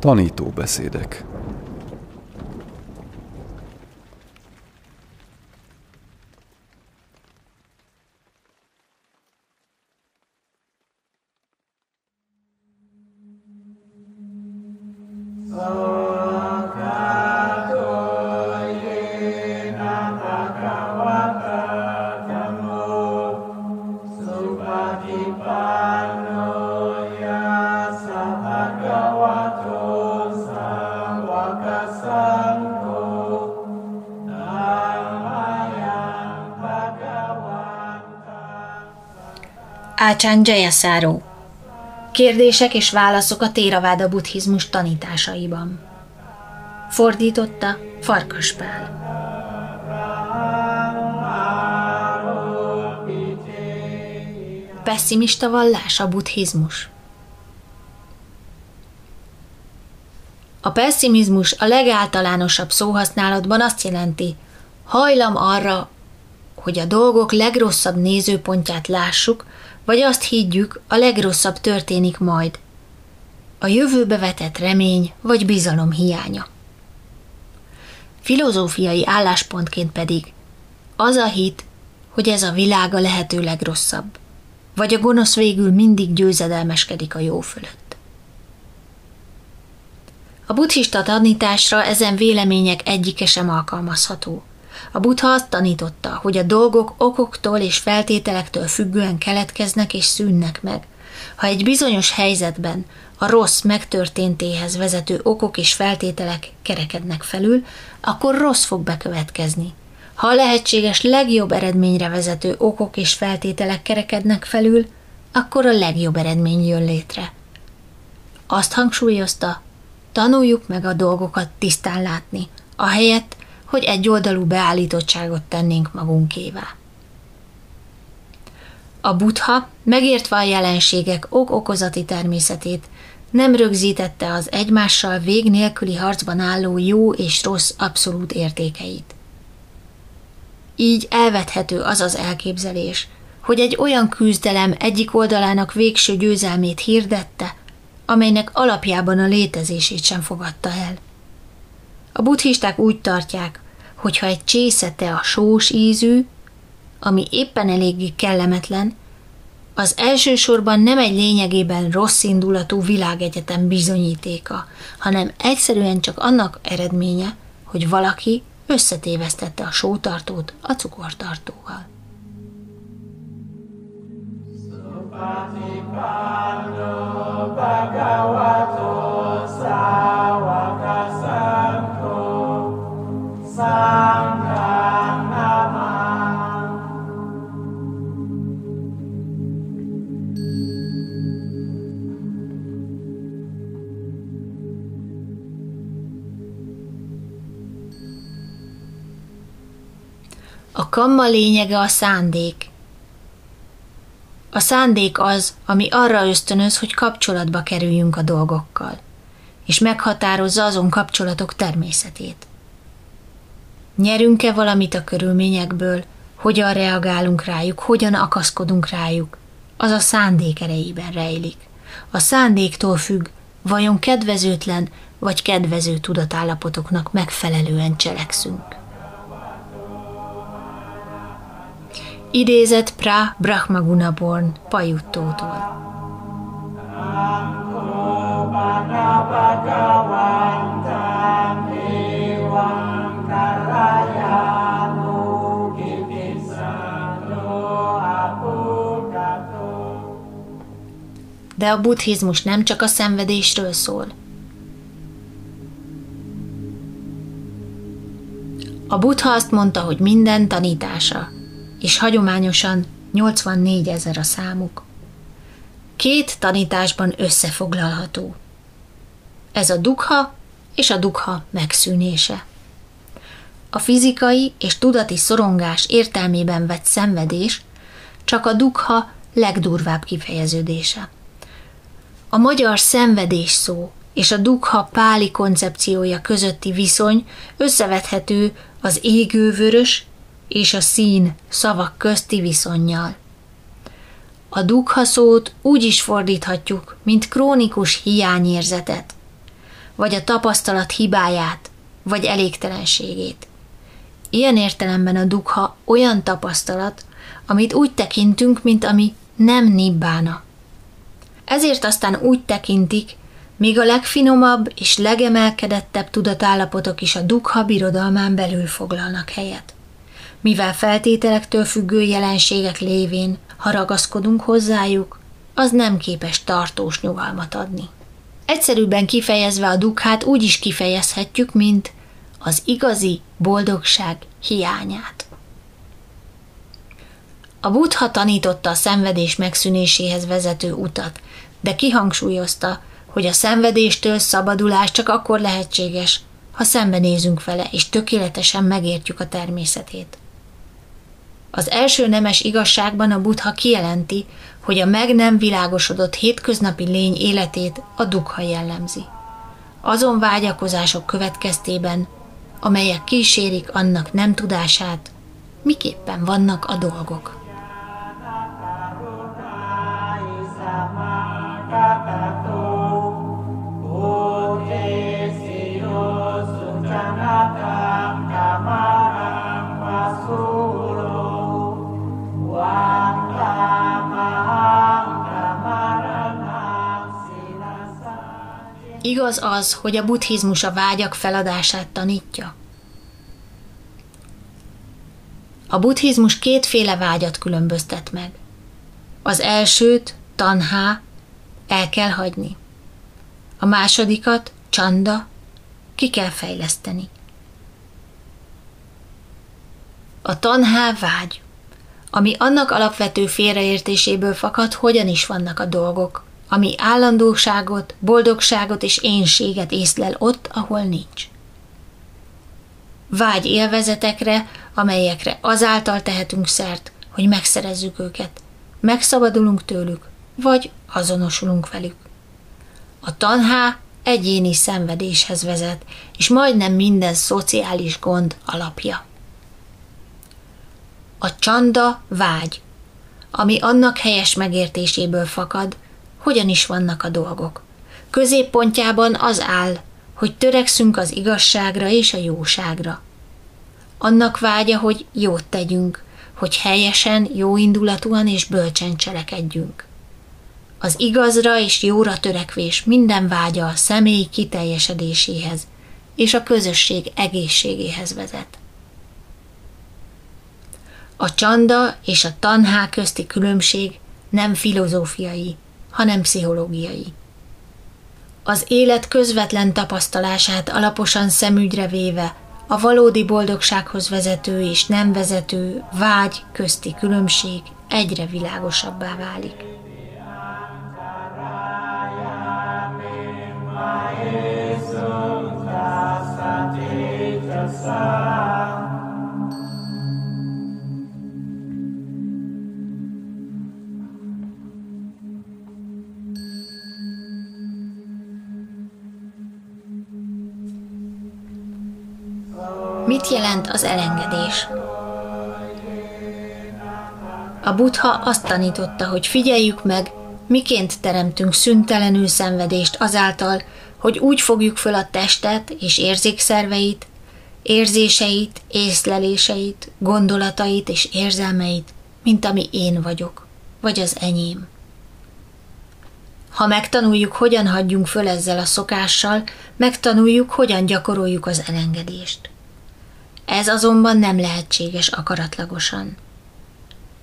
Tanító Ácsán Jayasáró Kérdések és válaszok a Téraváda buddhizmus tanításaiban. Fordította Farkaspál. Pessimista vallás a buddhizmus. A pessimizmus a legáltalánosabb szóhasználatban azt jelenti, hajlam arra, hogy a dolgok legrosszabb nézőpontját lássuk, vagy azt higgyük, a legrosszabb történik majd. A jövőbe vetett remény vagy bizalom hiánya. Filozófiai álláspontként pedig az a hit, hogy ez a világ a lehető legrosszabb, vagy a gonosz végül mindig győzedelmeskedik a jó fölött. A buddhista tanításra ezen vélemények egyike sem alkalmazható. A buddha azt tanította, hogy a dolgok okoktól és feltételektől függően keletkeznek és szűnnek meg. Ha egy bizonyos helyzetben a rossz megtörténtéhez vezető okok és feltételek kerekednek felül, akkor rossz fog bekövetkezni. Ha a lehetséges legjobb eredményre vezető okok és feltételek kerekednek felül, akkor a legjobb eredmény jön létre. Azt hangsúlyozta, tanuljuk meg a dolgokat tisztán látni, ahelyett, hogy egy oldalú beállítottságot tennénk magunkévá. A buddha, megértve a jelenségek ok-okozati természetét, nem rögzítette az egymással vég nélküli harcban álló jó és rossz abszolút értékeit. Így elvethető az az elképzelés, hogy egy olyan küzdelem egyik oldalának végső győzelmét hirdette, amelynek alapjában a létezését sem fogadta el. A buddhisták úgy tartják, hogyha egy csészete a sós ízű, ami éppen eléggé kellemetlen, az elsősorban nem egy lényegében rossz indulatú világegyetem bizonyítéka, hanem egyszerűen csak annak eredménye, hogy valaki összetévesztette a sótartót a cukortartóval. Bhagavato kamma lényege a szándék. A szándék az, ami arra ösztönöz, hogy kapcsolatba kerüljünk a dolgokkal, és meghatározza azon kapcsolatok természetét. Nyerünk-e valamit a körülményekből, hogyan reagálunk rájuk, hogyan akaszkodunk rájuk, az a szándék erejében rejlik. A szándéktól függ, vajon kedvezőtlen vagy kedvező tudatállapotoknak megfelelően cselekszünk. Idézett Pra Brahmagunaborn Pajuttótól. De a buddhizmus nem csak a szenvedésről szól. A buddha azt mondta, hogy minden tanítása, és hagyományosan 84 ezer a számuk. Két tanításban összefoglalható. Ez a dukha és a dukha megszűnése. A fizikai és tudati szorongás értelmében vett szenvedés csak a dukha legdurvább kifejeződése. A magyar szenvedés szó és a dukha páli koncepciója közötti viszony összevethető az égővörös és a szín szavak közti viszonyjal. A dukha szót úgy is fordíthatjuk, mint krónikus hiányérzetet, vagy a tapasztalat hibáját, vagy elégtelenségét. Ilyen értelemben a dukha olyan tapasztalat, amit úgy tekintünk, mint ami nem nibbána. Ezért aztán úgy tekintik, míg a legfinomabb és legemelkedettebb tudatállapotok is a dukha birodalmán belül foglalnak helyet. Mivel feltételektől függő jelenségek lévén, ha ragaszkodunk hozzájuk, az nem képes tartós nyugalmat adni. Egyszerűbben kifejezve a dukhát úgy is kifejezhetjük, mint az igazi boldogság hiányát. A buddha tanította a szenvedés megszűnéséhez vezető utat, de kihangsúlyozta, hogy a szenvedéstől szabadulás csak akkor lehetséges, ha szembenézünk vele, és tökéletesen megértjük a természetét. Az első nemes igazságban a buddha kijelenti, hogy a meg nem világosodott hétköznapi lény életét a dukha jellemzi. Azon vágyakozások következtében, amelyek kísérik annak nem tudását, miképpen vannak a dolgok. Igaz az, hogy a buddhizmus a vágyak feladását tanítja? A buddhizmus kétféle vágyat különböztet meg. Az elsőt, tanhá, el kell hagyni. A másodikat, csanda, ki kell fejleszteni. A tanhá vágy, ami annak alapvető félreértéséből fakad, hogyan is vannak a dolgok, ami állandóságot, boldogságot és énséget észlel ott, ahol nincs. Vágy élvezetekre, amelyekre azáltal tehetünk szert, hogy megszerezzük őket, megszabadulunk tőlük, vagy azonosulunk velük. A tanhá egyéni szenvedéshez vezet, és majdnem minden szociális gond alapja. A csanda vágy, ami annak helyes megértéséből fakad, hogyan is vannak a dolgok. Középpontjában az áll, hogy törekszünk az igazságra és a jóságra. Annak vágya, hogy jót tegyünk, hogy helyesen, jóindulatúan és bölcsen cselekedjünk. Az igazra és jóra törekvés minden vágya a személy kiteljesedéséhez és a közösség egészségéhez vezet. A csanda és a tanhá közti különbség nem filozófiai, hanem pszichológiai. Az élet közvetlen tapasztalását alaposan szemügyre véve a valódi boldogsághoz vezető és nem vezető vágy közti különbség egyre világosabbá válik. Mit jelent az elengedés? A buddha azt tanította, hogy figyeljük meg, miként teremtünk szüntelenül szenvedést azáltal, hogy úgy fogjuk föl a testet és érzékszerveit, érzéseit, észleléseit, gondolatait és érzelmeit, mint ami én vagyok, vagy az enyém. Ha megtanuljuk, hogyan hagyjunk föl ezzel a szokással, megtanuljuk, hogyan gyakoroljuk az elengedést. Ez azonban nem lehetséges akaratlagosan.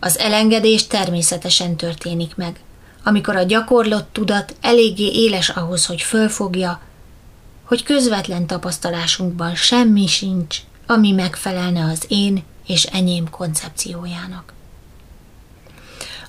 Az elengedés természetesen történik meg, amikor a gyakorlott tudat eléggé éles ahhoz, hogy fölfogja, hogy közvetlen tapasztalásunkban semmi sincs, ami megfelelne az én és enyém koncepciójának.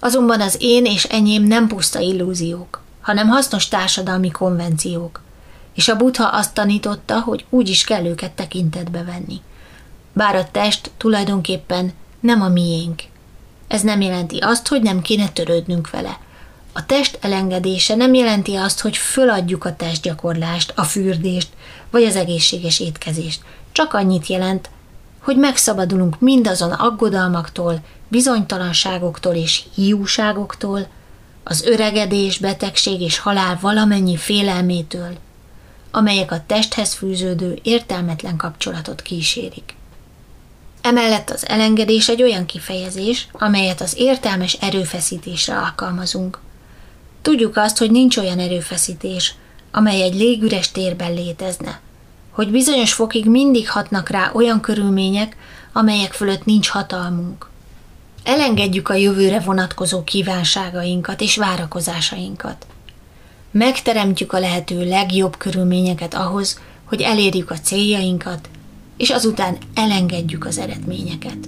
Azonban az én és enyém nem puszta illúziók, hanem hasznos társadalmi konvenciók, és a buddha azt tanította, hogy úgy is kell őket tekintetbe venni bár a test tulajdonképpen nem a miénk. Ez nem jelenti azt, hogy nem kéne törődnünk vele. A test elengedése nem jelenti azt, hogy föladjuk a testgyakorlást, a fürdést, vagy az egészséges étkezést. Csak annyit jelent, hogy megszabadulunk mindazon aggodalmaktól, bizonytalanságoktól és hiúságoktól, az öregedés, betegség és halál valamennyi félelmétől, amelyek a testhez fűződő értelmetlen kapcsolatot kísérik. Emellett az elengedés egy olyan kifejezés, amelyet az értelmes erőfeszítésre alkalmazunk. Tudjuk azt, hogy nincs olyan erőfeszítés, amely egy légüres térben létezne, hogy bizonyos fokig mindig hatnak rá olyan körülmények, amelyek fölött nincs hatalmunk. Elengedjük a jövőre vonatkozó kívánságainkat és várakozásainkat. Megteremtjük a lehető legjobb körülményeket ahhoz, hogy elérjük a céljainkat, és azután elengedjük az eredményeket.